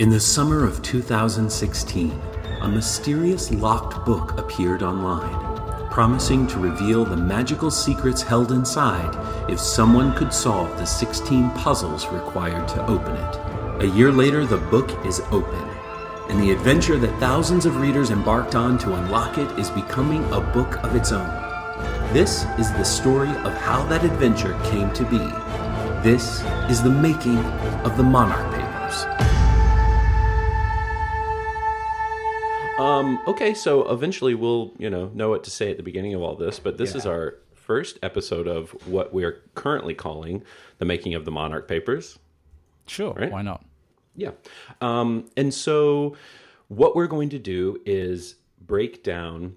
In the summer of 2016, a mysterious locked book appeared online, promising to reveal the magical secrets held inside if someone could solve the 16 puzzles required to open it. A year later, the book is open, and the adventure that thousands of readers embarked on to unlock it is becoming a book of its own. This is the story of how that adventure came to be. This is the making of the Monarch Papers. Um, okay, so eventually we'll, you know, know what to say at the beginning of all this, but this is our first episode of what we're currently calling the making of the Monarch Papers. Sure, Right. why not? Yeah. Um, and so what we're going to do is break down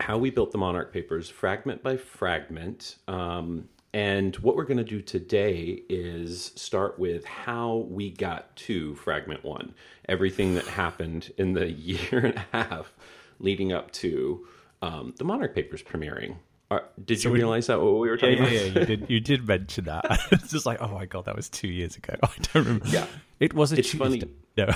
how we built the Monarch Papers fragment by fragment. Um, and what we're going to do today is start with how we got to fragment one, everything that happened in the year and a half leading up to um, the Monarch Papers premiering. Are, did you realize that what we were talking yeah, about? yeah. You did, you did mention that. it's just like, oh my god, that was two years ago. I don't remember. Yeah. it was a It's Tuesday. funny. No.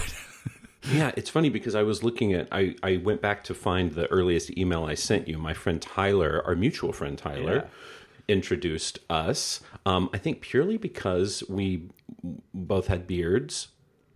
Yeah, it's funny because I was looking at I, I went back to find the earliest email I sent you. My friend Tyler, our mutual friend Tyler, introduced us. Um, I think purely because we both had beards.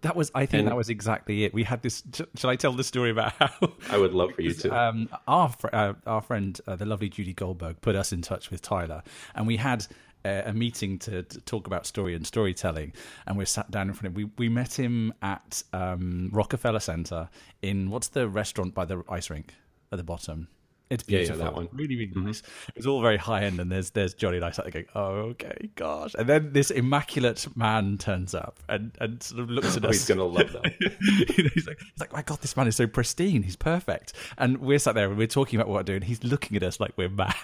That was. I think And- that was exactly it. We had this. sh- Shall I tell the story about how? I would love for you to. um, our fr- uh, our friend, uh, the lovely Judy Goldberg, put us in touch with Tyler, and we had uh, a meeting to, to talk about story and storytelling. And we sat down in front of him. We we met him at um, Rockefeller Center in what's the restaurant by the ice rink at the bottom. It's Yeah, yeah, beautiful. that one. Mm-hmm. Really, really nice. It was all very high end, and there's there's Johnny and I sat there going, "Oh, okay, gosh." And then this immaculate man turns up and, and sort of looks at oh, us. he's gonna love that. You know, he's like, he's like, my God, this man is so pristine. He's perfect. And we're sat there and we're talking about what we're doing. He's looking at us like we're mad,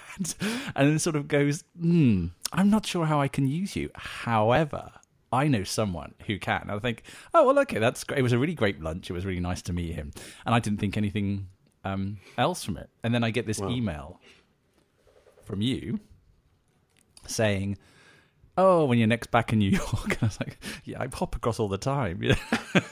and then sort of goes, hmm, I'm not sure how I can use you. However. I know someone who can. And I think, oh well, okay, that's great. It was a really great lunch. It was really nice to meet him, and I didn't think anything um, else from it. And then I get this email from you saying, "Oh, when you're next back in New York," and I was like, "Yeah, I pop across all the time."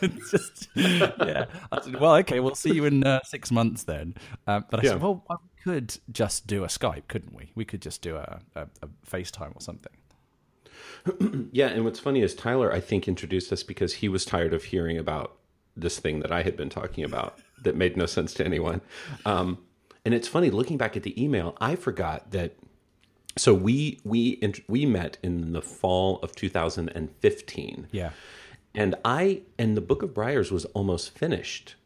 Yeah, just yeah. I said, "Well, okay, we'll see you in uh, six months then." Uh, but I Yeah. said, "Well, we could just do a Skype, couldn't we? We could just do a, a, a FaceTime or something." Yeah, and what's funny is Tyler, I think, introduced us because he was tired of hearing about this thing that I had been talking about that made no sense to anyone. Um, and it's funny looking back at the email, I forgot that. So we we we met in the fall of 2015, Yeah, and I and the Book of Briars was almost finished.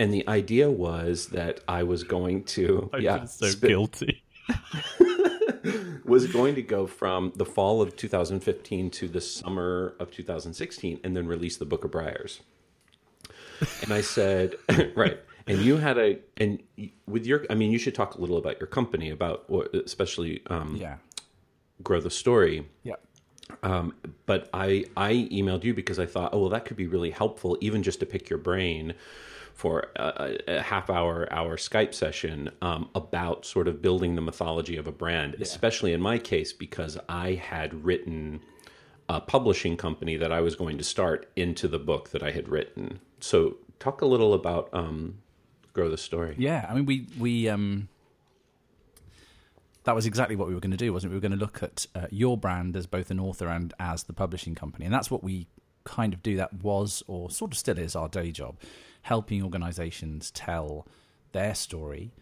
And the idea was that I was going to yeah spit- guilty. was going to go from the fall of 2015 to the summer of 2016 and then release the Book of Briars. And I said, right. And you had a, and with your, I mean, you should talk a little about your company, about what, especially um, Yeah, Grow the Story. yeah, Um, but I, I emailed you because I thought, oh, well, that could be really helpful, even just to pick your brain for a, a half hour, hour Skype session um, about sort of building the mythology of a brand, especially in my case, because I had written a publishing company that I was going to start into the book that I had written. So, talk a little about um, Grow the Story. yeah. I mean, we we um. That was exactly what we were going to do, wasn't it? We were going to look at uh, your brand as both an author and as the publishing company, and that's what we kind of do. That was, or sort of still is, our day job, helping organisations tell their story,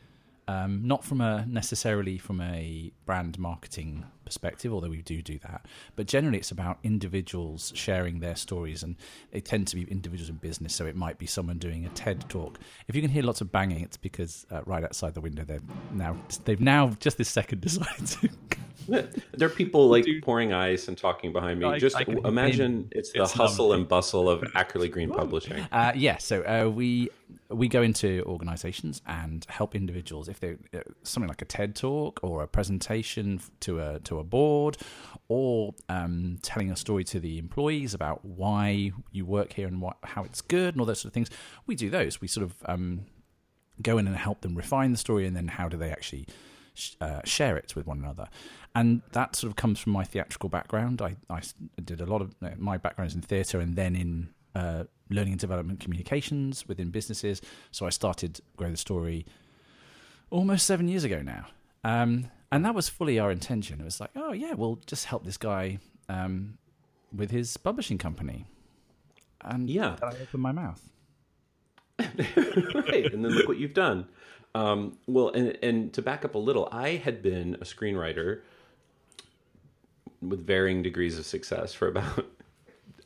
um, not from a necessarily from a brand marketing perspective, although we do do that, but generally it's about individuals sharing their stories, and they tend to be individuals in business. So it might be someone doing a TED talk. If you can hear lots of banging, it's because uh, right outside the window they're now they've now just this second decided to. There are people like pouring ice and talking behind me. I- Just I imagine hear- it's the it's hustle and bustle of Ackerly Green Publishing. Uh, yeah, so uh, we we go into organisations and help individuals if they uh, something like a TED talk or a presentation to a to a board, or um, telling a story to the employees about why you work here and what how it's good and all those sort of things. We do those. We sort of um, go in and help them refine the story, and then how do they actually sh- uh, share it with one another. And that sort of comes from my theatrical background. I did a lot of my background is in theatre and then in uh, learning and development communications within businesses. So I started Grow the Story almost seven years ago now. Um, and that was fully our intention. It was like, oh, yeah, we'll just help this guy um, with his publishing company. And Yeah. I opened my mouth. right, and then look what you've done. Um, well, and and to back up a little, I had been a screenwriter with varying degrees of success for about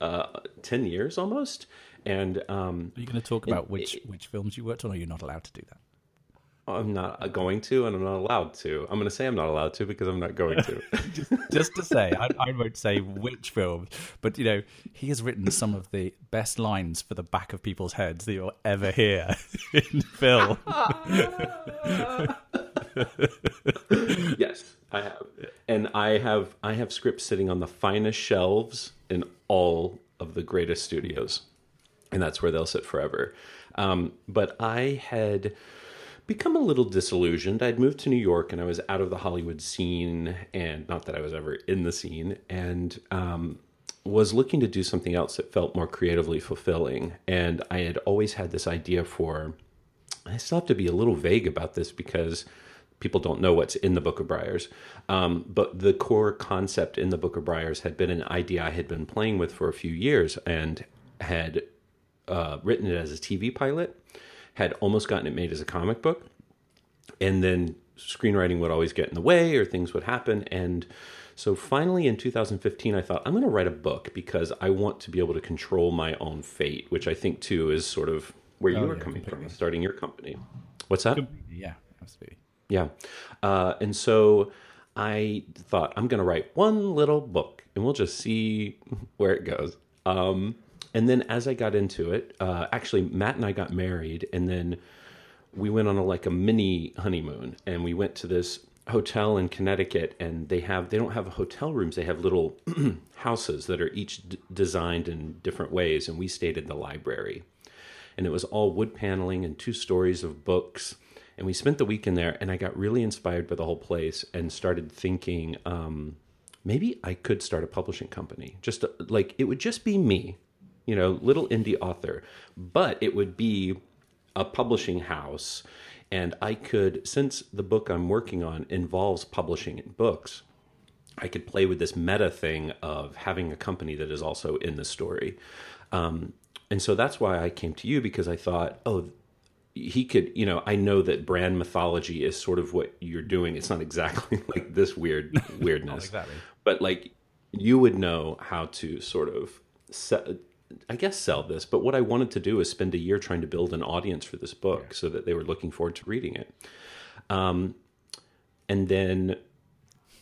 uh, ten years almost, and um, Are you going to talk about which, which films you worked on, or are you're not allowed to do that? I'm not going to, and I'm not allowed to. I'm going to say I'm not allowed to because I'm not going to. just to say, I, I won't say which film, but you know, he has written some of the best lines for the back of people's heads that you'll ever hear in film. yes, I have, and I have I have scripts sitting on the finest shelves in all of the greatest studios, and that's where they'll sit forever. Um, but I had become a little disillusioned. I'd moved to New York, and I was out of the Hollywood scene, and not that I was ever in the scene, and um, was looking to do something else that felt more creatively fulfilling. And I had always had this idea for I still have to be a little vague about this because people don't know what's in the Book of Briars. Um, but the core concept in the Book of Briars had been an idea I had been playing with for a few years and had uh, written it as a TV pilot, had almost gotten it made as a comic book, and then screenwriting would always get in the way or things would happen. And so finally in 2015, I thought, I'm going to write a book because I want to be able to control my own fate, which I think too is sort of where you Oh, were yeah, coming completely. from, starting your company. What's that? yeah, absolutely. Yeah. Uh, and so I thought, I'm going to write one little book and we'll just see where it goes. Um, and then as I got into it, uh, actually, Matt and I got married and then we went on a, like a mini honeymoon and we went to this hotel in Connecticut and they have they don't have hotel rooms they have little houses that are each d- designed in different ways and we stayed in the library and it was all wood paneling and two stories of books. And we spent the week in there, and I got really inspired by the whole place and started thinking um, maybe I could start a publishing company. Just to- like it would just be me, you know, little indie author, but it would be a publishing house. And I could, since the book I'm working on involves publishing in books, I could play with this meta thing of having a company that is also in the story. Um, and so that's why I came to you because I thought, oh, he could, you know, I know that brand mythology is sort of what you're doing. It's not exactly like this weird weirdness, exactly. but like you would know how to sort of, se- I guess, sell this. But what I wanted to do is spend a year trying to build an audience for this book so that they were looking forward to reading it. Um, and then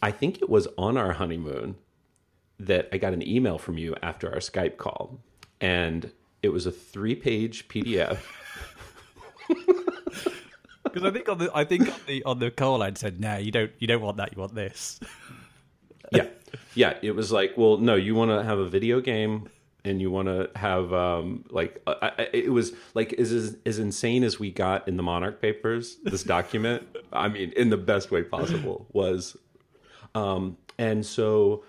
I think it was on our honeymoon that I got an email from you after our Skype call, and it was a three-page PDF. Because I think on the I think on the on the call I'd said, no, you don't you don't want that, you want this. yeah, yeah. It was like, well, no, you want to have a video game, and you want to have um, like I, I, it was like as, as as insane as we got in the Monarch Papers. This document, I mean, in the best way possible, was, um, and so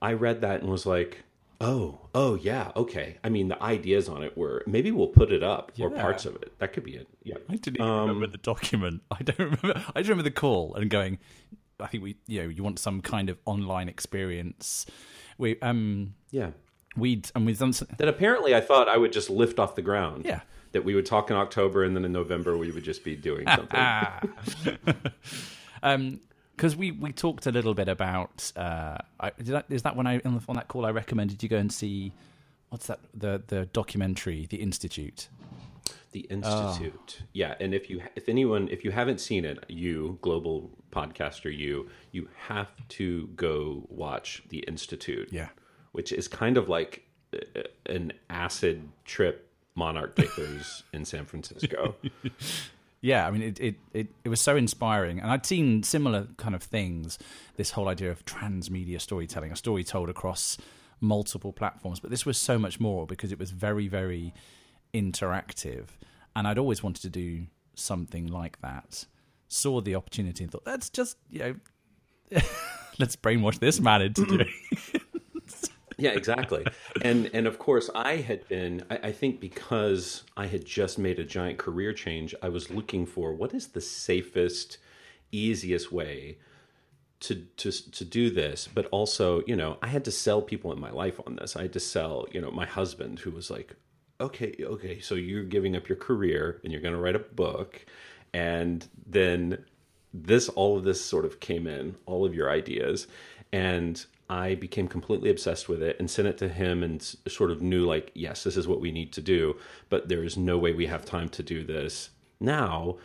I read that and was like. Oh, oh yeah, okay. I mean, the ideas on it were maybe we'll put it up or parts of it. That could be it. Yeah. I didn't even remember the document. I don't remember. I just remember the call and going. I think we, you know, you want some kind of online experience. We, um, Yeah. We'd and we've done. Some, that apparently I thought I would just lift off the ground. Yeah. That we would talk in October and then in November we would just be doing something. um, because we we talked a little bit about. Uh, I, is that is that when I on, the, on that call I recommended you go and see. What's that? The the documentary, The Institute. the Institute. Yeah, and if you if anyone if you haven't seen it, you global podcaster you, you have to go watch The Institute. Yeah. Which is kind of like uh, an acid trip Monarch Papers in San Francisco. Yeah, I mean, it, it, it, it was so inspiring. And I'd seen similar kind of things this whole idea of transmedia storytelling, a story told across multiple platforms. But this was so much more because it was very, very interactive. And I'd always wanted to do something like that. Saw the opportunity and thought, let's just, you know, let's brainwash this man into doing yeah, exactly. and and of course, I had been. I, I think because I had just made a giant career change, I was looking for what is the safest, easiest way to to to do this. But also, you know, I had to sell people in my life on this. I had to sell, you know, my husband who was like, okay, okay, so you're giving up your career and you're going to write a book, and then this all of this sort of came in, all of your ideas, and I became completely obsessed with it and sent it to him and sort of knew like, yes, this is what we need to do, but there is no way we have time to do this now.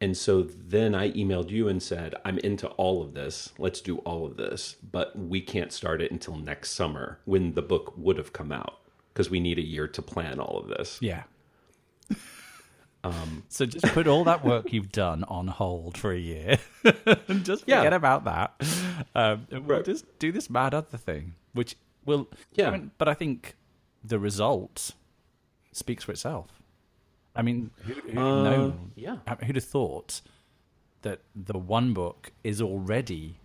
And so then I emailed you and said, I'm into all of this. Let's do all of this, but we can't start it until next summer when the book would have come out because we need a year to plan all of this. Yeah. Um, so just put all that work you've done on hold for a year and just forget yeah. about that. Um, we'll right. just do this mad other thing, which will. Yeah. I mean, but I think the result speaks for itself. I mean, who, who uh, know, yeah. who'd have thought that the one book is already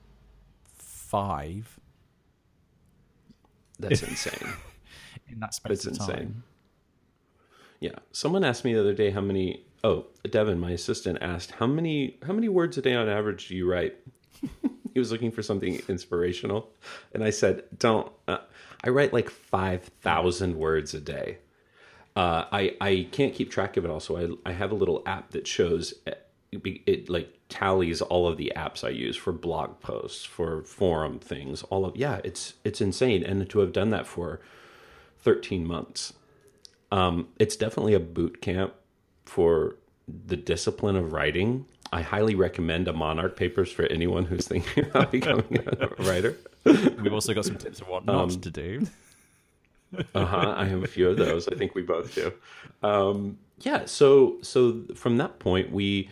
five? That's insane. In that space That's of time. Yeah. Someone asked me the other day how many. Oh, Devin, my assistant, asked how many how many words a day on average do you write? he was looking for something inspirational, and I said, "Don't." Uh, I write like five thousand words a day. Uh, I I can't keep track of it. Also, I I have a little app that shows it, it like tallies all of the apps I use for blog posts, for forum things. All of yeah, it's it's insane, and to have done that for thirteen months um, it's definitely a boot camp for the discipline of writing. I highly recommend a Monarch Papers for anyone who's thinking about becoming a writer. We've also got some tips of what not um, to do. uh huh. I have a few of those. I think we both do. Um, yeah. So so from that point, we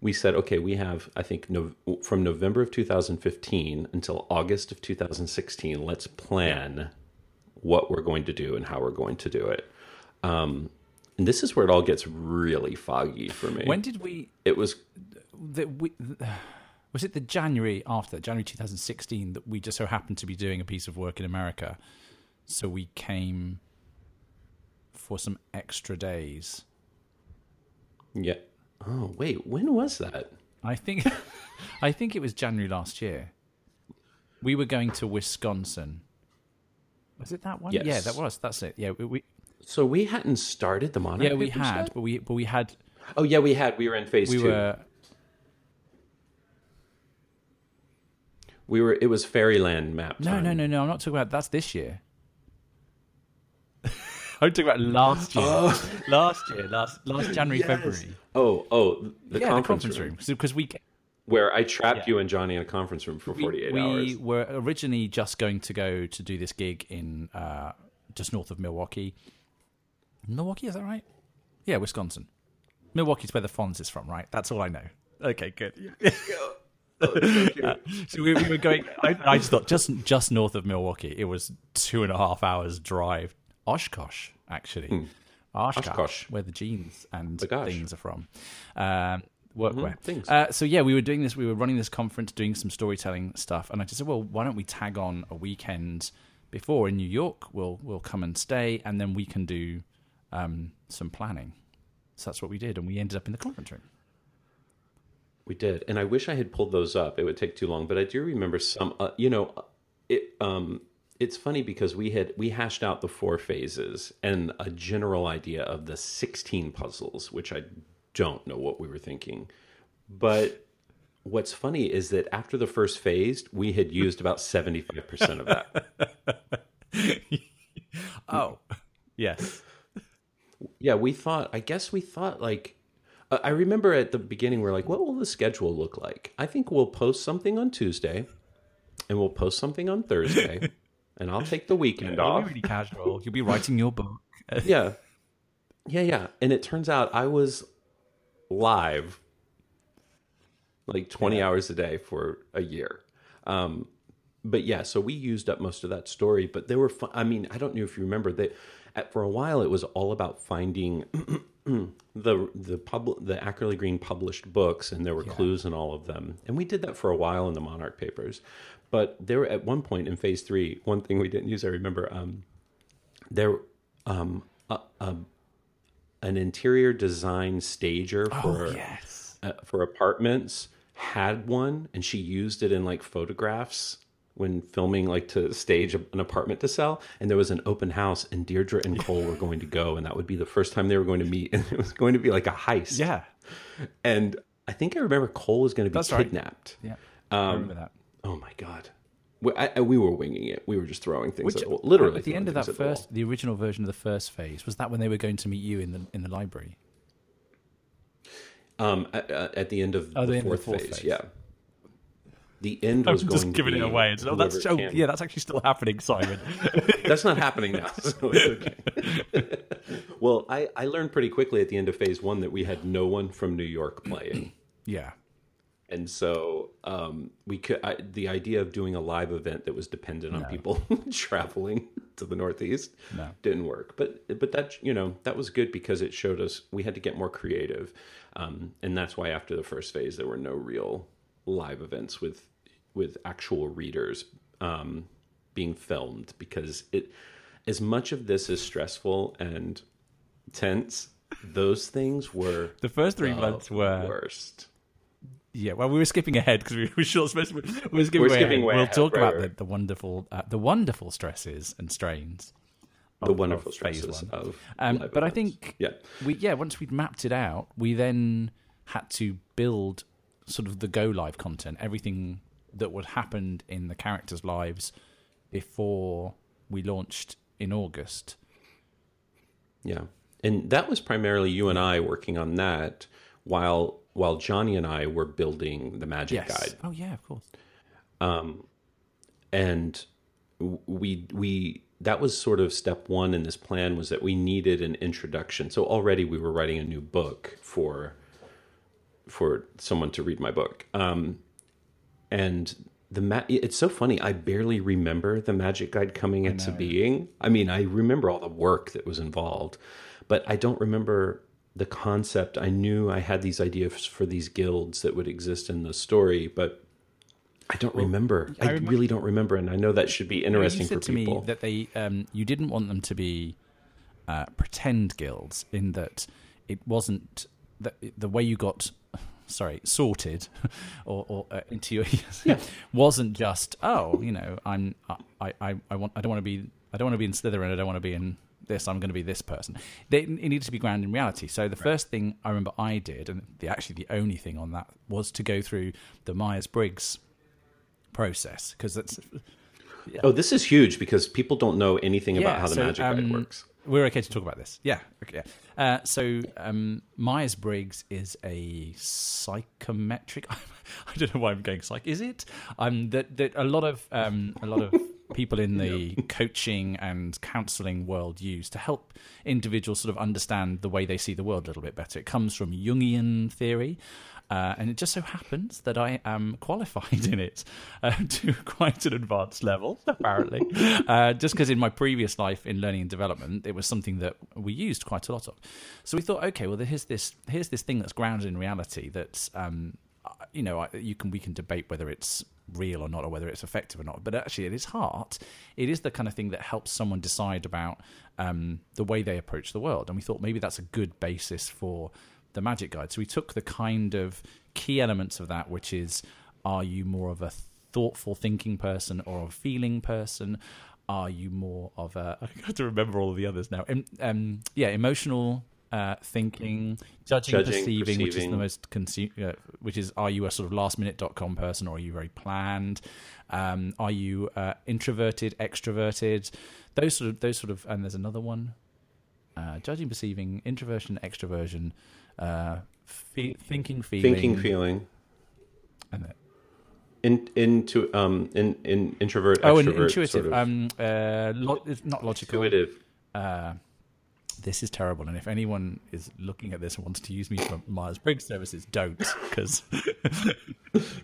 we said, okay, we have I think no, from November of 2015 until August of 2016. Let's plan what we're going to do and how we're going to do it. Um, and this is where it all gets really foggy for me. When did we? It was. The, we, was it the January after January 2016 that we just so happened to be doing a piece of work in America? So we came for some extra days. Yeah. Oh wait, when was that? I think, I think it was January last year. We were going to Wisconsin. Was it that one? Yes. Yeah, that was. That's it. Yeah, we so we hadn't started the Monarch. Yeah, we had, yet? but we but we had. Oh yeah, we had. We were in phase we two. Were, we were. It was Fairyland map. No, time. no, no, no. I'm not talking about. That's this year. I'm talking about last year. Oh. last year, last last January, yes. February. Oh, oh, the, yeah, conference, the conference room. Because we where I trapped yeah. you and Johnny in a conference room for 48 we, hours. We were originally just going to go to do this gig in uh, just north of Milwaukee. Milwaukee, is that right? Yeah, Wisconsin. Milwaukee's where the Fonz is from, right? That's all I know. Okay, good. uh, so we, we, were going. I, I, just thought just just north of Milwaukee. It was two and a half hours drive. Oshkosh, actually, mm. Oshkosh, Oshkosh, where the jeans and the things are from. Um, workwear. Mm-hmm, uh, so yeah, we were doing this. We were running this conference, doing some storytelling stuff, and I just said, well, why don't we tag on a weekend before in New York? We'll we'll come and stay, and then we can do um, some planning. So that's what we did, and we ended up in the conference room. We did, and I wish I had pulled those up. It would take too long, but I do remember some. Uh, you know, it. Um, it's funny because we had we hashed out the four phases and a general idea of the sixteen puzzles, which I don't know what we were thinking, but what's funny is that after the first phase, we had used about seventy five percent of that. oh, yes yeah, we thought. I guess we thought like. Uh, I remember at the beginning we are like, what will the schedule look like? I think we'll post something on Tuesday, and we'll post something on Thursday, and I'll take the weekend yeah, off. really casual. You'll be writing your book. yeah, yeah, yeah. And it turns out I was live like 20 yeah. hours a day for a year. Um, but yeah, so we used up most of that story. But there were, fun, I mean, I don't know if you remember that for a while it was all about finding the the pub the Ackerly Green published books, and there were yeah. clues in all of them. And we did that for a while in the Monarch papers. but there were at one point in phase three, one thing we didn't use, I remember, um, there, um, a, a, an interior design stager for Oh, yes. uh, for apartments had one, and she used it in like photographs when filming, like to stage an apartment to sell. And there was an open house, and Deirdre and Cole were going to go, and that would be the first time they were going to meet, and it was going to be like a heist. Yeah. And I think I remember Cole was going to be That's right. kidnapped. Yeah. I remember that. Oh my god. We, I, we were winging it. We were just throwing things. Which, at, the literally at the end of that at the first, the original version of the first phase, was that when they were going to meet you in the in the library? Um, at, at the end of Oh, the, the end of fourth, the fourth phase, phase. yeah. The end I'm was going just giving it away. It's, oh, that's can. yeah, that's actually still happening, Simon. That's not happening now. So it's okay. well, I, I learned pretty quickly at the end of phase one that we had no one from New York playing. yeah. And so um, we could I, the idea of doing a live event that was dependent on people traveling to the Northeast No. didn't work. But but that you know that was good because it showed us we had to get more creative, um, and that's why after the first phase there were no real live events with with actual readers um, being filmed because it as much of this is stressful and tense. Those things were The first three the months were worst. Yeah, well, we were skipping ahead because we were sure supposed to. We were skipping We're way skipping ahead. way We'll ahead, talk right, about right. the, the wonderful, uh, the wonderful stresses and strains. the of- wonderful of stresses one. of Um, but I think yeah we yeah once we'd mapped it out, we then had to build sort of the go live content, everything that would happen in the characters' lives before we launched in August. yeah and that was primarily you and i working on that while while johnny and i were building the magic Yes. guide Oh yeah, of course. Um and we we that was sort of step one in this plan was that we needed an introduction so already we were writing a new book for for someone to read my book um and the ma- it's so funny i barely remember the magic guide coming into being i mean i remember all the work that was involved but i don't remember the concept i knew i had these ideas for these guilds that would exist in the story but I don't remember. I, remember- really don't remember, and I know that should be interesting you said for to people. me that they um, you didn't want them to be uh, pretend guilds in that it wasn't that the way you got sorry sorted or, or uh, into your wasn't just oh you know I'm I, I, I want I don't want to be I don't want to be in Slytherin I don't want to be in this I'm going to be this person. They, it needed to be grounded in reality. So the first thing I remember I did and the actually the only thing on that was to go through the Myers Briggs process because that's oh, this is huge because people don't know anything about how the so, magic um, works. We're okay to talk about this. Yeah. Okay. Uh, so um, Myers Briggs is a psychometric. I don't know why I'm going psych. Is it? Um, that that a lot of um, a lot of people in the coaching and counselling world use to help individuals sort of understand the way they see the world a little bit better. It comes from Jungian theory. Uh, and it just so happens that I am qualified in it uh, to quite an advanced level, apparently. uh, just because in my previous life in learning and development, it was something that we used quite a lot of. So we thought, okay, well, here's this here's this thing that's grounded in reality. That's um, you know, you can we can debate whether it's real or not, or whether it's effective or not. But actually, at its heart, it is the kind of thing that helps someone decide about um, the way they approach the world. And we thought maybe that's a good basis for the magic guide. So we took the kind of key elements of that, which is are you more of a thoughtful thinking person or a feeling person? Are you more of a I have to remember all of the others now. Um, yeah, emotional uh, thinking, judging, Judging, perceiving, which is the most consu- uh, which is are you a sort of last minute dot com person or are you very planned? Um, are you uh, introverted, extroverted? Those sort of those sort of and there's another one uh, judging, perceiving, introversion, extroversion, uh, fe- thinking, feeling, Thinking, feeling, and then- in, into um, in, in introvert, oh, and extrovert, intuitive. sort of Um, uh, lo- not logical. intuitive. Uh, this is terrible, and if anyone is looking at this and wants to use me for Myers Briggs services, don't because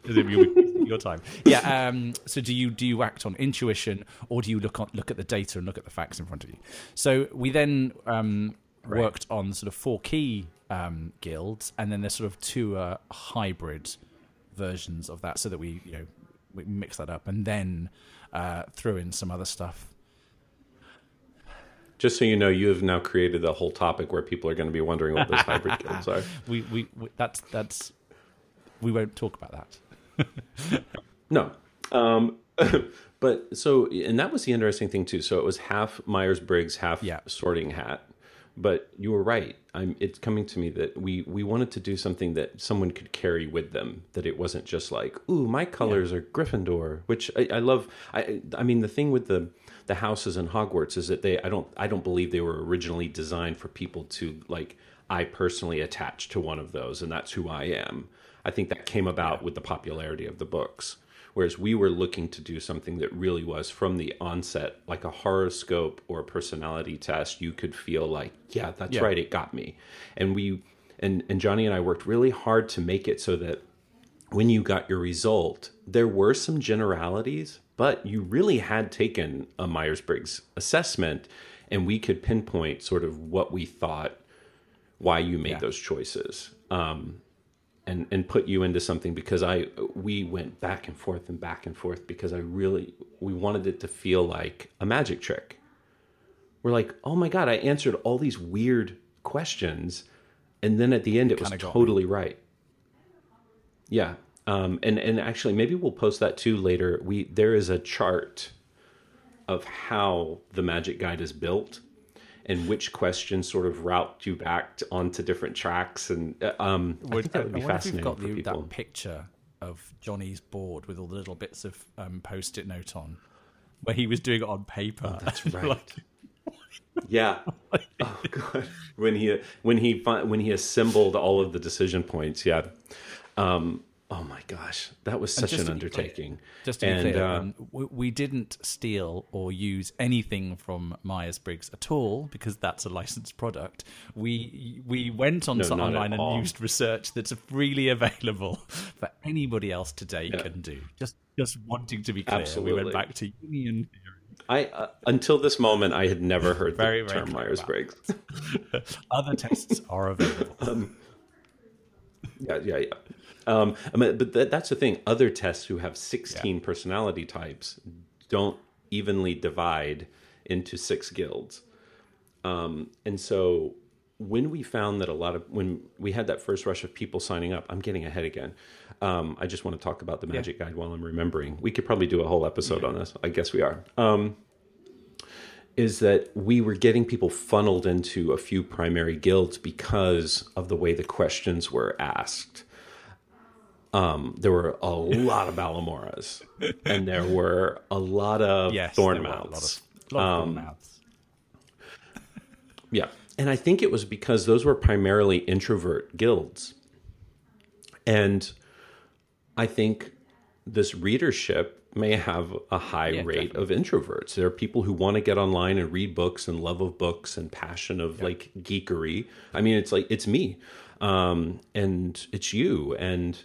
you'll be wasting your time. Yeah. Um, so do you do you act on intuition, or do you look on look at the data and look at the facts in front of you? So we then um, worked on sort of four key um, guilds, and then there's sort of two uh, hybrid versions of that, so that we you know we mix that up and then uh, threw in some other stuff. Just so you know, you have now created a whole topic where people are going to be wondering what those hybrid guilds are. We, we, we that's that's we won't talk about that. No. Um, but so, and that was the interesting thing too. So it was half Myers Briggs, half Yeah. Sorting Hat. But you were right. I'm, it's coming to me that we we wanted to do something that someone could carry with them. That it wasn't just like, ooh, my colors are Gryffindor, which I, I love. I I mean, the thing with the the houses in Hogwarts is that they I don't I don't believe they were originally designed for people to like. I personally attach to one of those, and that's who I am. I think that came about with the popularity of the books. Whereas we were looking to do something that really was from the onset, like a horoscope or a personality test, you could feel like, yeah, that's Yeah. right, it got me. And we and, and Johnny and I worked really hard to make it so that when you got your result, there were some generalities, but you really had taken a Myers Briggs assessment and we could pinpoint sort of what we thought why you made Yeah. those choices. Um, and and put you into something because I we went back and forth and back and forth because I really we wanted it to feel like a magic trick. We're like, oh my god, I answered all these weird questions, and then at the end it was me. totally right. Yeah, um, and and actually maybe we'll post that too later. We there is a chart of how the magic guide is built and which questions sort of route you back to, onto different tracks and uh, um I think that would be I wonder if fascinating you've got the, that picture of Johnny's board with all the little bits of um, post-it note on, where he was doing it on paper. That's right. Like, Yeah. oh god. When he when he when he assembled all of the decision points, yeah. Um oh my gosh, that was such an clear- undertaking. Just to be and clear, uh, um, we, we didn't steal or use anything from Myers Briggs at all because that's a licensed product. We we went on No, to online and all. used research that's freely available for anybody else to take Yeah. and do. Just just wanting to be clear, we went back to Union I uh, until this moment I had never heard Very, the very term Myers Briggs. Other tests are available. yeah, yeah, yeah. Um, I mean, but that, that's the thing. Other tests who have 16 personality types don't evenly divide into six guilds. Um, and so when we found that a lot of when we had that first rush of people signing up, I'm getting ahead again. Um, I just want to talk about the Magic Guide while I'm remembering. We could probably do a whole episode on this. I guess we are. Um, is that we were getting people funneled into a few primary guilds because of the way the questions were asked. Um, there were a lot of Balamoras, and there were a lot of yes, there were a lot of, Um, mouths. Yeah. And I think it was because those were primarily introvert guilds. And I think this readership may have a high Yeah, rate of introverts. There are people who want to get online and read books and love of books and passion of like geekery. I mean, it's like, it's me. Um, and it's you. And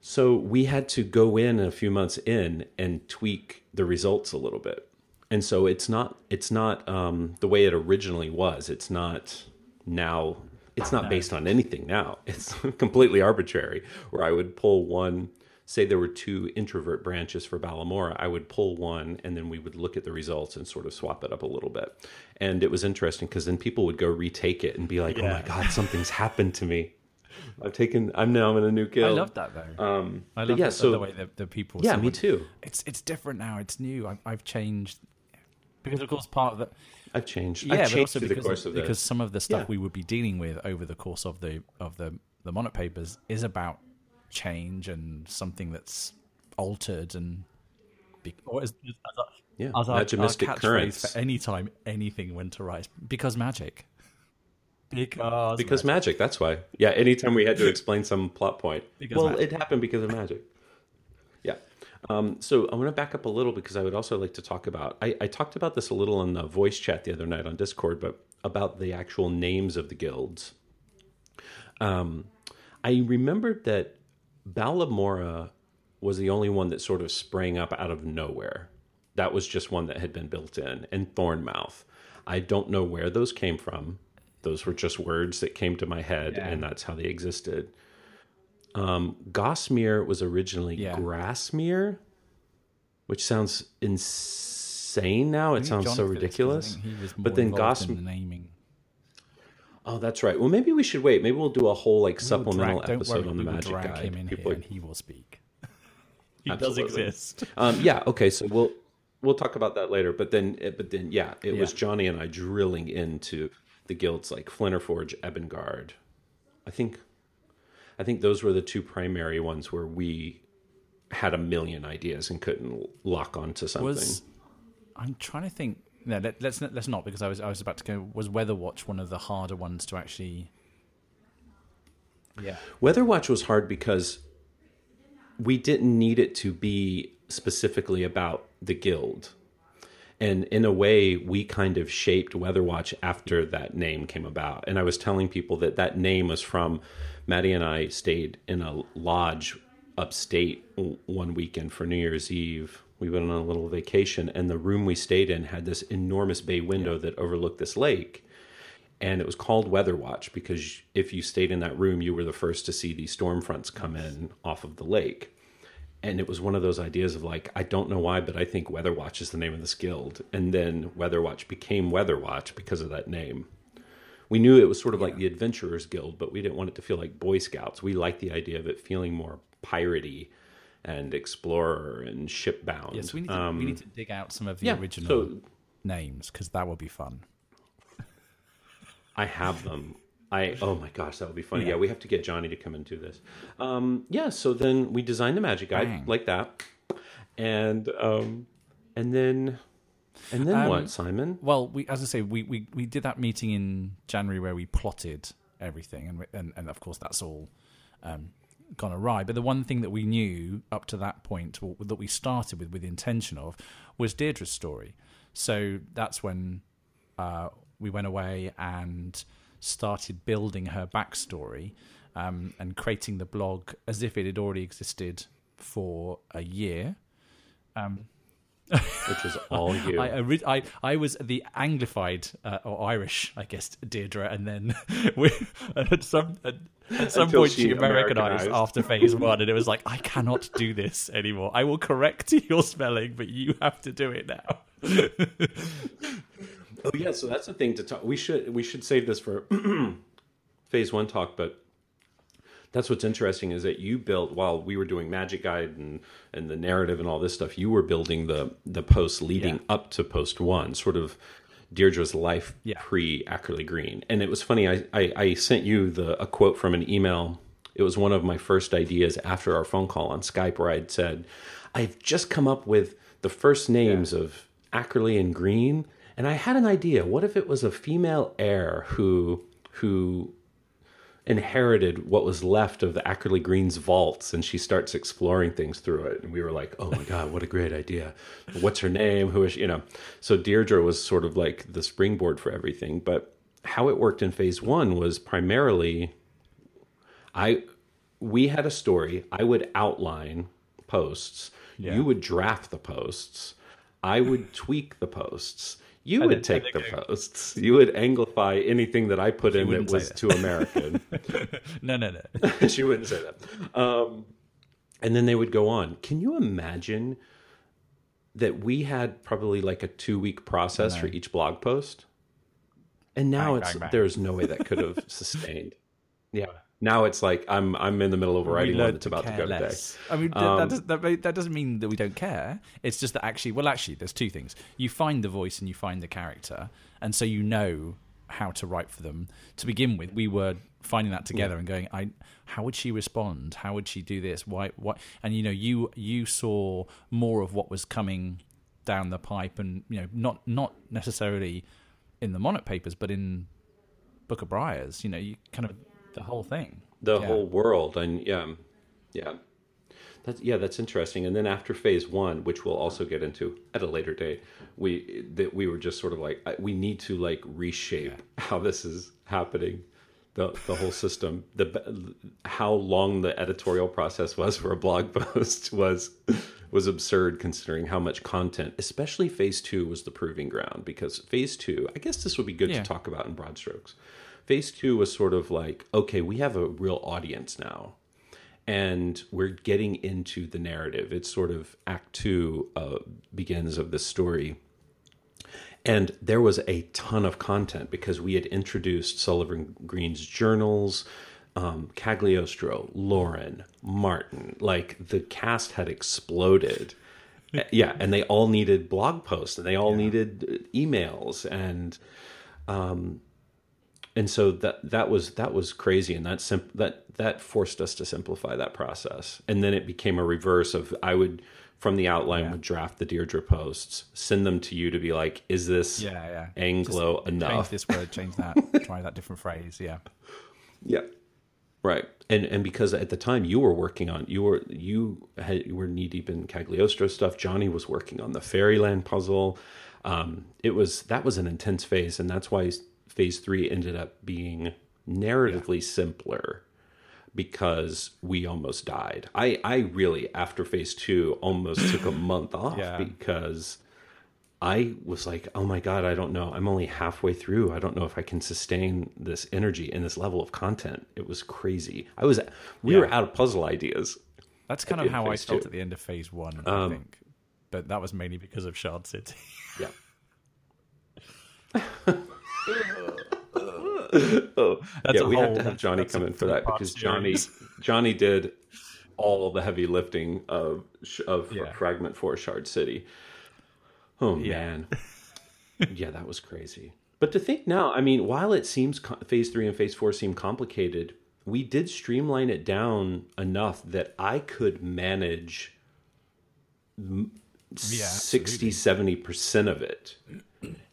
so we had to go in a few months in and tweak the results a little bit. And so it's not it's not um, the way it originally was. It's not now. It's not based on anything now. It's completely arbitrary. Where I would pull one, say there were two introvert branches for Balamora, I would pull one, and then we would look at the results and sort of swap it up a little bit. And it was interesting because then people would go retake it and be like, "Oh my god, something's happened to me. I've taken. I'm now in a new kill. I love that though. Um, I love yeah, the, so the way the, the people. yeah, someone- me too. It's it's different now. It's new. I've, I've changed because, of course, part of the I've changed. yeah, I've but changed also through the because, course of because this. some of the stuff Yeah. we would be dealing with over the course of the of the the Monarch papers is about change and something that's altered and be, or as, as, our- Yeah, as our, our magimistic catchphrase currents. for any time anything went awry because magic. Because Because magic. That's why. Yeah. Anytime we had to explain some plot point, Because well, magic. it happened because of magic. Yeah. Um, so I want to back up a little because I would also like to talk about. I, I talked about this a little in the voice chat the other night on Discord, but about the actual names of the guilds. Um, I remembered that Balamora was the only one that sort of sprang up out of nowhere. That was just one that had been built in, and Thornmouth. I don't know where those came from. Those were just words that came to my head, Yeah. and that's how they existed. um, Gosmere was originally Yeah. Grassmere, which sounds insane now. It sounds John so did this 'cause I ridiculous. think he was But then involved in Gosm- the naming. Oh, that's right. Well, maybe we should wait. Maybe we'll do a whole like We supplemental drag- episode worry, on the Magic drag Guide. him in People here are- and he will speak. he Absolutely. does exist. Um, yeah. Okay. So we'll we'll talk about that later. But then, eh, but then, yeah, it was Johnny and I drilling into the guilds like Flinterforge, Ebengard. I think, I think those were the two primary ones where we had a million ideas and couldn't lock onto something. Was I'm trying to think. No, let, let's not- let's not because I was I was about to go. Was Weatherwatch one of the harder ones to actually? Yeah. Weatherwatch was hard because we didn't need it to be specifically about the guild. And in a way, we kind of shaped Weatherwatch after that name came about. And I was telling people that that name was from Maddie and I stayed in a lodge upstate one weekend for New Year's Eve. We went on a little vacation, and the room we stayed in had this enormous bay window that overlooked this lake and it was called Weather Watch because if you stayed in that room, you were the first to see these storm fronts come in off of the lake. And it was one of those ideas of like, I don't know why, but I think Weather Watch is the name of this guild. And then Weather Watch became Weather Watch because of that name. We knew it was sort of like the Adventurers Guild, but we didn't want it to feel like Boy Scouts. We liked the idea of it feeling more piratey and explorer and shipbound. Yes, we need to, we need to dig out some of the yeah, original so names because that would be fun. I have them. I oh my gosh, that would be funny. Yeah, Yeah. we have to get Johnny to come and do this. Um, yeah, so then we designed the magic guide Bang. like that, and um, and then and then Um, what, Simon? Well, we as I say, we, we, we did that meeting in January where we plotted everything, and we- and, and of course that's all um, gone awry. But the one thing that we knew up to that point, or that we started with with the intention of, was Deirdre's story. So that's when uh, we went away and started building her backstory um, and creating the blog as if it had already existed for a year. Which is all you. I, I I was the Anglified uh, or Irish, I guess, Deirdre, and then we, at some at, at some Until point she she Americanized Americanized. after phase one, and it was like I cannot do this anymore. I will correct your spelling, but you have to do it now. oh yeah, so that's the thing to talk. We should we should save this for phase one talk, but that's what's interesting is that you built while we were doing magic guide and and the narrative and all this stuff you were building the the posts leading Yeah. up to post one sort of deirdre's life Yeah. pre ackerly green. And it was funny I, I i sent you the a quote from an email. It was one of my first ideas after our phone call on skype where i'd said i've just come up with the first names of ackerly and green and i had an idea. What if it was a female heir who who inherited what was left of the Ackerly Green's vaults and she starts exploring things through it. And we were like, oh my God, what a great idea. What's her name? Who is she? You know, so Deirdre was sort of like the springboard for everything. But how it worked in phase one was primarily I we had a story. I would outline posts. Yeah. You would draft the posts. I would tweak the posts. You would take the posts. You would anglify anything that I put in that was that. too American. no, no, no. she wouldn't say that. Um, and then they would go on. Can you imagine that we had probably like a two week process for each blog post? And now Bang, it's bang, bang. there's no way that could have sustained. Yeah. Now it's like I'm I'm in the middle of writing one that's about to go today. less. I mean, Um, that, does, that, that doesn't mean that we don't care. It's just that actually, well, actually, there's two things. You find the voice and you find the character, and so you know how to write for them. To begin with, we were finding that together and going, I, how would she respond? How would she do this? Why? What? And you know, you you saw more of what was coming down the pipe, and you know, not not necessarily in the Monarch papers, but in Book of Briars. You know, you kind of the whole thing. the Yeah. whole world and yeah um, yeah that's yeah that's interesting and then after phase one which we'll also get into at a later date we that we were just sort of like we need to like reshape how this is happening the the whole system the how long the editorial process was for a blog post was was absurd considering how much content especially phase two was the proving ground because phase two i guess this would be good Yeah. to talk about in broad strokes phase two was sort of like okay we have a real audience now and we're getting into the narrative. It's sort of Act Two uh, begins of this story, and there was a ton of content because we had introduced Sullivan Green's journals, um, Cagliostro, Lauren, Martin. Like the cast had exploded. yeah, and they all needed blog posts and they all needed uh, emails and um and so that that was that was crazy and that sim- that that forced us to simplify that process. And then it became a reverse of I would from the outline would draft the Deirdre posts, send them to you to be like, is this Yeah, yeah. Anglo Change enough? this word, change that, try that different phrase. Yeah. Yeah. Right. And and because at the time you were working on you were you had you were knee deep in Cagliostro stuff. Johnny was working on the Fairyland puzzle. Um, it was that was an intense phase, and that's why phase three ended up being narratively simpler because we almost died. I I really after phase two almost took a month off Yeah. because I was like, oh my God, I don't know. I'm only halfway through. I don't know if I can sustain this energy and this level of content. It was crazy. I was, we were out of puzzle ideas. That's kind of how I felt two. at the end of phase one, Um, I think. But that was mainly because of Shard City. Yeah. oh, That's yeah, we have to have Johnny come in for that because Johnny. Johnny did all the heavy lifting of of Yeah. Fragment Four Shard City. Oh Yeah. man, yeah, that was crazy. But to think now, I mean, while it seems Phase Three and Phase Four seem complicated, we did streamline it down enough that I could manage Yeah, 60 70% of it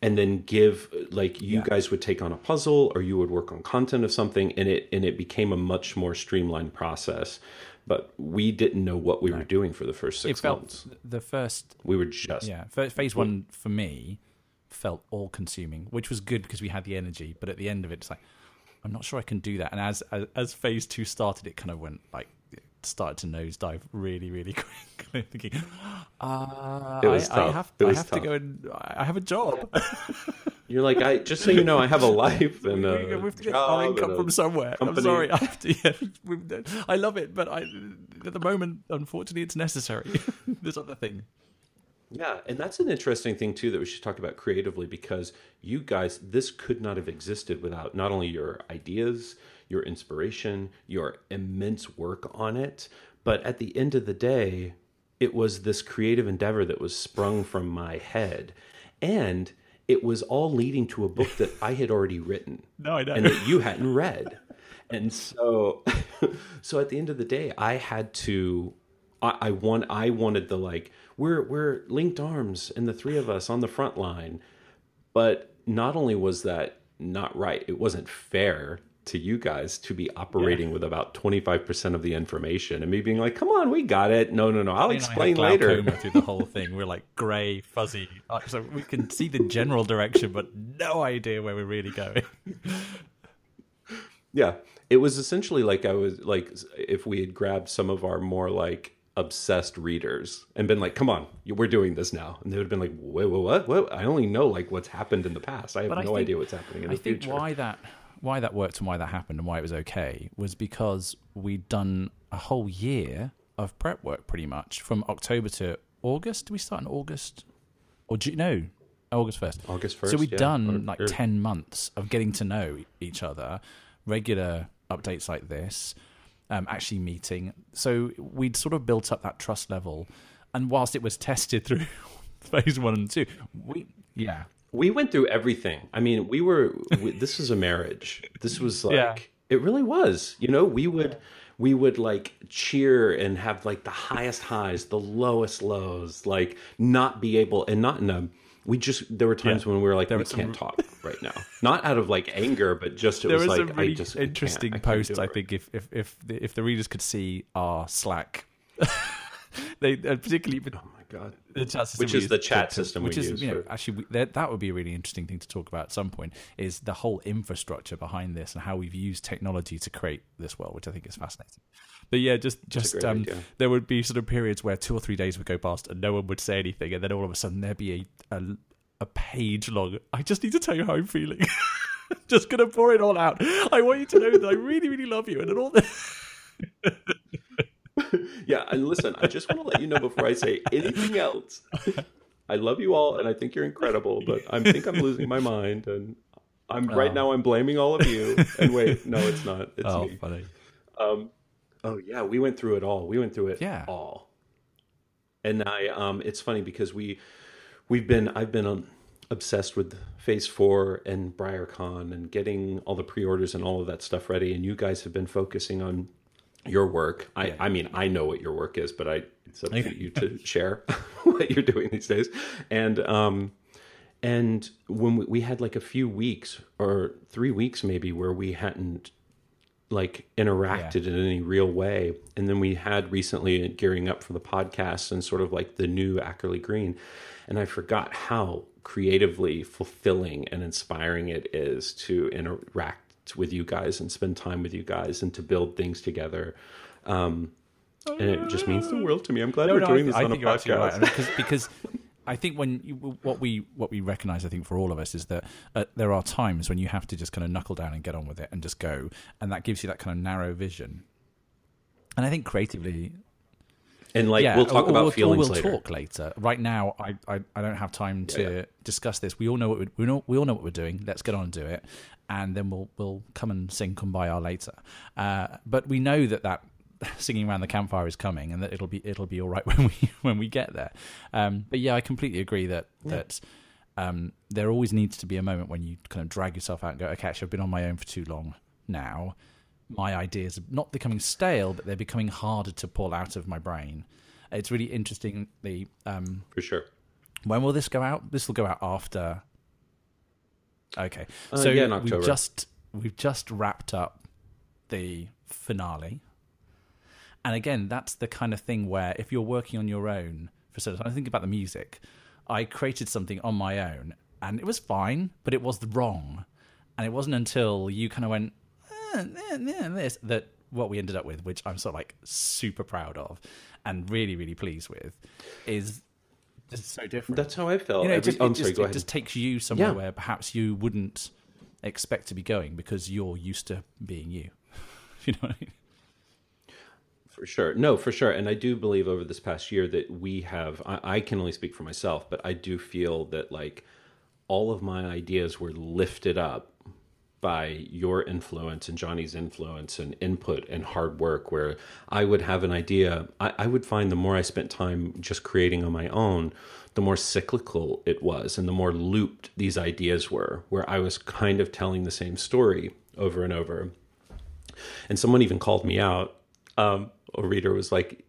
and then give like you guys would take on a puzzle or you would work on content of something and it and it became a much more streamlined process but we didn't know what we were doing for the first It six felt months the first, we were just yeah, phase one for me felt all consuming, which was good because we had the energy. But at the end of it, it's like, I'm not sure I can do that. And as as, as phase two started, it kind of went like, it started to nosedive really, really quickly. Thinking, uh, I, I have, I have to go and I have a job. you're like i just so you know i have a life and a we have to get job our income from somewhere. I'm sorry, I have to. Yeah, I love it, but I at the moment, unfortunately, it's necessary. This other thing. Yeah, and that's an interesting thing too that we should talk about creatively because you guys, this could not have existed without not only your ideas, your inspiration, your immense work on it, but at the end of the day, it was this creative endeavor that was sprung from my head, and it was all leading to a book that I had already written No, I know. and that you hadn't read. And so, so at the end of the day, I had to. I, I want. I wanted the like. We're we're linked arms, and the three of us on the front line. But not only was that not right, it wasn't fair to you guys to be operating with about twenty five percent of the information, and me being like, "Come on, we got it." No, no, no. I'll You know, I explain later. through the whole thing. We're like grey, fuzzy, so we can see the general direction, but no idea where we're really going. Yeah, it was essentially like I was like if we had grabbed some of our more like obsessed readers and been like, "Come on, we're doing this now," and they would have been like, "Wait, what? What? what? I only know like what's happened in the past. I have But I no think- idea what's happening in I the think future." why that why that worked and why that happened and why it was okay was because we'd done a whole year of prep work pretty much from October to August. Did we start in August or June? No, August first. August first. So we'd yeah, done or- like or- ten months of getting to know each other, regular updates like this, um, actually meeting. So we'd sort of built up that trust level, and whilst it was tested through phase one and two, we yeah We went through everything. I mean, we were. We, this was a marriage. This was like Yeah. it really was. You know, we would we would like cheer and have like the highest highs, the lowest lows, like not be able and not in a. We just there were times Yeah. when we were like There we can't talk right now, not out of like anger, but just it there was was like really I just I can't- interesting I can't posts. do I think if if if the, if the readers could see our Slack, they uh, particularly Oh god. the chat system Which we is the use chat system we which is use you know for- actually we, that that would be a really interesting thing to talk about at some point. Is the whole infrastructure behind this and how we've used technology to create this world, which I think is fascinating. But yeah, just just um, there would be sort of periods where two or three days would go past and no one would say anything, and then all of a sudden there'd be a a, a page long. I just need to tell you how I'm feeling. just gonna pour it all out. I want you to know that I really, really love you, and then all the yeah, and listen, I just want to let you know before I say anything else. I love you all, and I think you're incredible, but I think I'm losing my mind, and I'm right Oh. now. I'm blaming all of you. And wait, no, it's not. It's oh, me. funny. Um, oh yeah, we went through it all. We went through it Yeah. all. And I, um, it's funny because we, we've been, I've been um, obsessed with Phase Four and BriarCon and getting all the pre-orders and all of that stuff ready. And you guys have been focusing on your work. I, I mean, I know what your work is, but I, it's up to you to share what you're doing these days. And, um, and when we, we had like a few weeks or three weeks maybe where we hadn't like interacted in any real way. And then we had recently gearing up for the podcast and sort of like the new Ackerly Green. And I forgot how creatively fulfilling and inspiring it is to interact with you guys and spend time with you guys and to build things together. Um, and it just means the world to me. I'm glad No, we're no, doing I, this I on a podcast. right. I mean, because because I think when you, what we what we recognize, I think for all of us is that uh, there are times when you have to just kind of knuckle down and get on with it and just go, and that gives you that kind of narrow vision. And I think creatively, And like yeah, we'll talk or, about or, feelings or we'll later. talk later. Right now, I, I, I don't have time to Yeah, yeah. discuss this. We all know what we, we know we all know what we're doing. Let's get on and do it, and then we'll we'll come and sing Kumbaya later. Uh, but we know that that singing around the campfire is coming, and that it'll be it'll be all right when we when we get there. Um, but yeah, I completely agree that that. Um, there always needs to be a moment when you kind of drag yourself out and go, okay, actually, I've been on my own for too long now. My ideas are not becoming stale, but they're becoming harder to pull out of my brain. It's really interesting. The um, For sure. when will this go out? This will go out after. Okay, Uh, so yeah, we've just we've just wrapped up the finale, and again, that's the kind of thing where if you're working on your own for certain, I think about the music. I created something on my own, and it was fine, but it was wrong, and it wasn't until you kind of went eh, eh, eh, this that what we ended up with, which I'm sort of like super proud of, and really really pleased with, is just so different. That's how I felt. You know, it Every- just, it I'm just, sorry, go it ahead. just takes you somewhere Yeah. where perhaps you wouldn't expect to be going because you're used to being you. you know what I mean? For sure. No, for sure. And I do believe over this past year that we have, I, I can only speak for myself, but I do feel that like all of my ideas were lifted up by your influence and Johnny's influence and input and hard work, where I would have an idea. I, I would find the more I spent time just creating on my own, the more cyclical it was and the more looped these ideas were, where I was kind of telling the same story over and over. And someone even called me out. Um, a reader was like,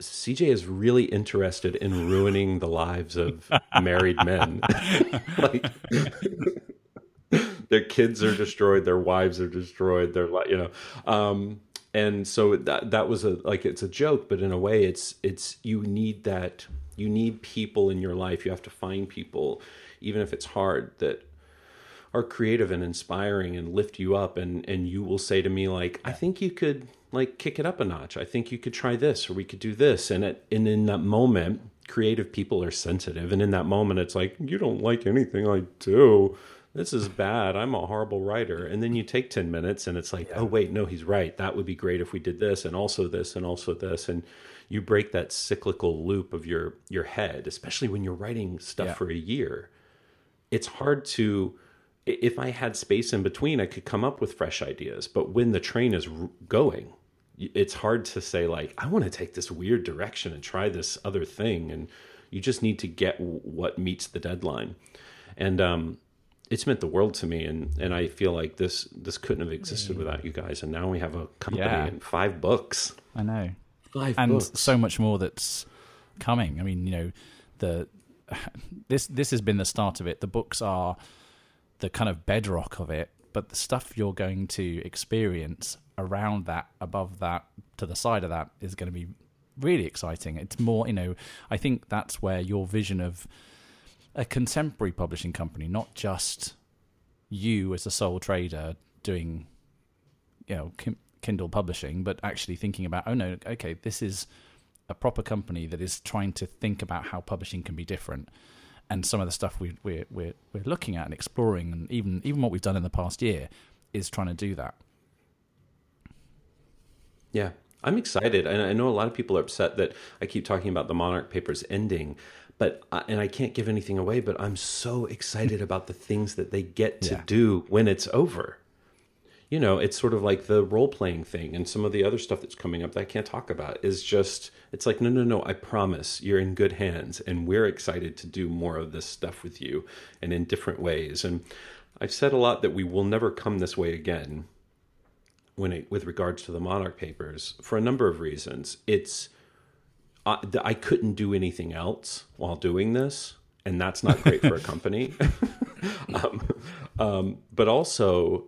CJ is really interested in ruining the lives of married men. like their kids are destroyed, their wives are destroyed, their you know. Um, and so that that was a like it's a joke, but in a way, it's it's you need that you need people in your life. You have to find people, even if it's hard, that are creative and inspiring and lift you up and and you will say to me like i think you could like kick it up a notch i think you could try this or we could do this and it and in that moment creative people are sensitive and in that moment it's like you don't like anything i do this is bad. I'm a horrible writer. And then you take 10 minutes and it's like oh wait no he's right. That would be great if we did this and also this and also this. And you break that cyclical loop of your your head especially when you're writing stuff Yeah. for a year. It's hard to if i had space in between i could come up with fresh ideas. But when the train is going it's hard to say like i want to take this weird direction and try this other thing. And you just need to get what meets the deadline. And um it's meant the world to me and and i feel like this this couldn't have existed without you guys and now we have a company Yeah. and five books I know. five and books so much more that's coming. I mean, you know, the this this has been the start of it. The books are the kind of bedrock of it, but the stuff you're going to experience around that, above that, to the side of that is going to be really exciting. It's more, you know, I think that's where your vision of a contemporary publishing company, not just you as a sole trader doing, you know, Kindle publishing, but actually thinking about, oh no, okay, this is a proper company that is trying to think about how publishing can be different. And some of the stuff we, we're we're we're looking at and exploring, and even even what we've done in the past year, is trying to do that. Yeah, I'm excited, and I know a lot of people are upset that I keep talking about the Monarch Papers ending, but I- and I can't give anything away. But I'm so excited mm-hmm. about the things that they get to Yeah. do when it's over. You know, it's sort of like the role playing thing and some of the other stuff that's coming up that I can't talk about is just, it's like, no, no, no, I promise you're in good hands. And we're excited to do more of this stuff with you and in different ways. And I've said a lot that we will never come this way again when it, with regards to the Monarch Papers for a number of reasons. It's, I, I couldn't do anything else while doing this. And that's not great for a company. um, um, but also,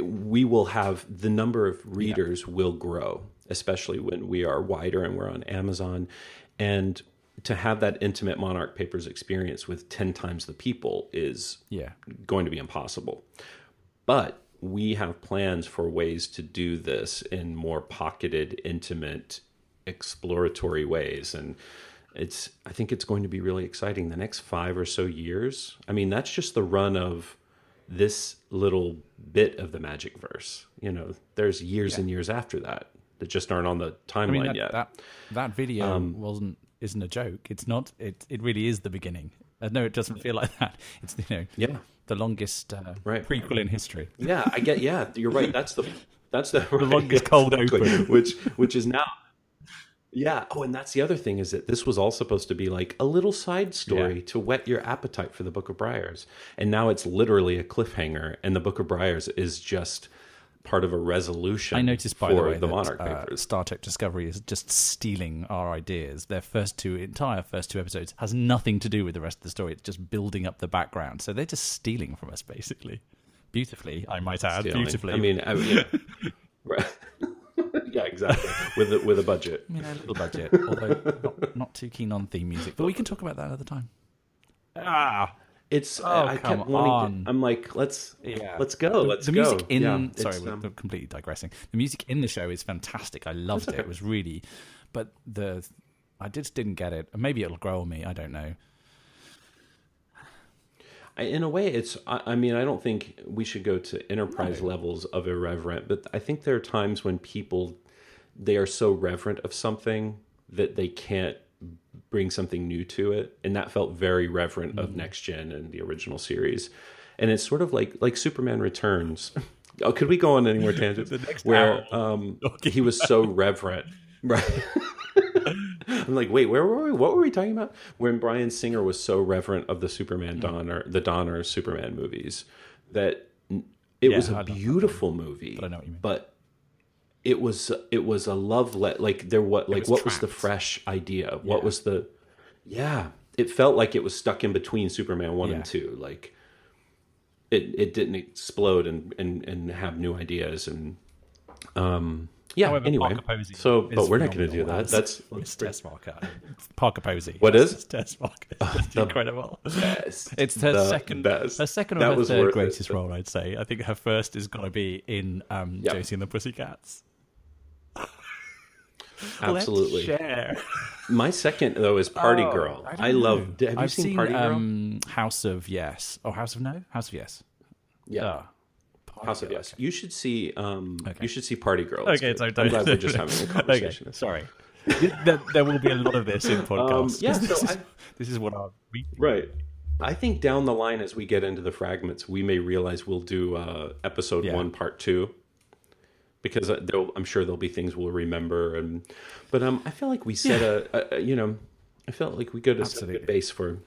we will have the number of readers will grow, especially when we are wider and we're on Amazon. And to have that intimate Monarch Papers experience with 10 times the people is Yeah. going to be impossible. But we have plans for ways to do this in more pocketed, intimate, exploratory ways. And it's, I think it's going to be really exciting. The next five or so years, I mean, that's just the run of this little bit of the magic verse. You know, there's years and years after that that just aren't on the timeline I mean, that, yet. that that video wasn't isn't a joke. It's not. It it really is the beginning. Uh, no, it doesn't feel like that. It's you know yeah. the longest uh, Right. prequel in history. Yeah, I get. Yeah, you're right. That's the that's the, the longest cold open. which which is now. Yeah. Oh, and that's the other thing is that this was all supposed to be like a little side story Yeah. to whet your appetite for the Book of Briars, and now it's literally a cliffhanger, and the Book of Briars is just part of a resolution. I noticed, by the way, that Monarch uh, Star Trek Discovery is just stealing our ideas. Their first two entire first two episodes has nothing to do with the rest of the story. It's just building up the background. So they're just stealing from us, basically. Beautifully, I might add. Stealing. Beautifully. I mean, I, yeah. Right. yeah, exactly. With a, with a budget. I mean, a little budget, although not, not too keen on theme music. But we can talk about that another time. Ah, It's Oh, I come kept wanting. on. To, I'm like, let's Yeah. let's go. the, let's the go. music in Yeah, sorry, we're um, completely digressing. The music in the show is fantastic. I loved it. It was really, but the I just didn't get it. Maybe it'll grow on me. I don't know. In a way, it's. I, I mean, I don't think we should go to enterprise levels of irreverent, but I think there are times when people they are so reverent of something that they can't bring something new to it, and that felt very reverent of Next Gen and the original series, and it's sort of like like Superman Returns. oh, could we go on any more tangents? Where um, he was so reverent, right? I'm like, wait, where were we? What were we talking about? When Bryan Singer was so reverent of the Superman Donner, the Donner Superman movies, that it Yeah, was a beautiful movie. But I know what you mean. But it was it was a love let like there what like was what was the fresh idea? What was the yeah? It felt like it was stuck in between Superman one Yeah. and two. Like it it didn't explode and and and have new ideas and um yeah. However, anyway, Posey so but we're not going to do that. That's It's Tess Parker. Parker Posey. What is? It's Tess Parker. It's incredible. best. It's her The second, best. her second That or her third it. greatest role, I'd say. I think her first is going to be in um, Yep. Josie and the Pussycats. Absolutely. Share. My second though is Party Oh, Girl. don't I, love. Have you I've seen, seen Party Girl? um, House of Yes. Oh, House of No? House of Yes. yeah. Ah, Party House of Girl, Yes. You should see. Um, Okay. You should see Party Girl. It's Okay, good. so I'm glad we're just having a conversation. Okay, sorry. there, there will be a lot of this in podcasts. yeah, this, so is, I- this is what our week. Right. I think down the line, as we get into the fragments, we may realize we'll do uh, episode Yeah. one, part two, because uh, I'm sure there'll be things we'll remember. And but um, I feel like we set a, a, a- you know, I felt like we go to set a base for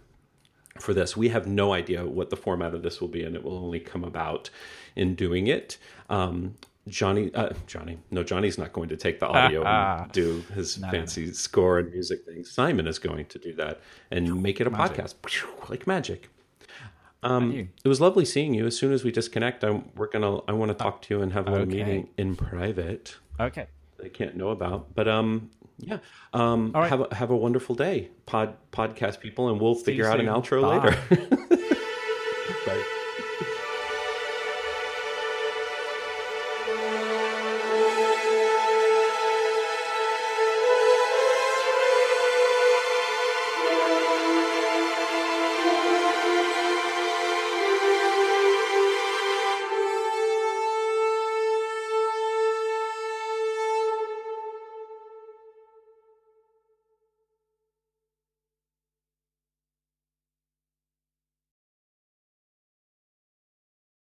for this. We have no idea what the format of this will be, and it will only come about in doing it. Um, Johnny, uh, Johnny, no, Johnny's not going to take the audio and do his fancy score and music thing. Simon is going to do that and make it a podcast like magic. Um, it was lovely seeing you. As soon as we disconnect, I'm we're gonna. I want to talk to you and have a little Okay. meeting in private. Okay. They can't know about, but um, yeah. Um, All right. have a, have a wonderful day, pod podcast people, and we'll figure you out an outro Bye. later. Bye.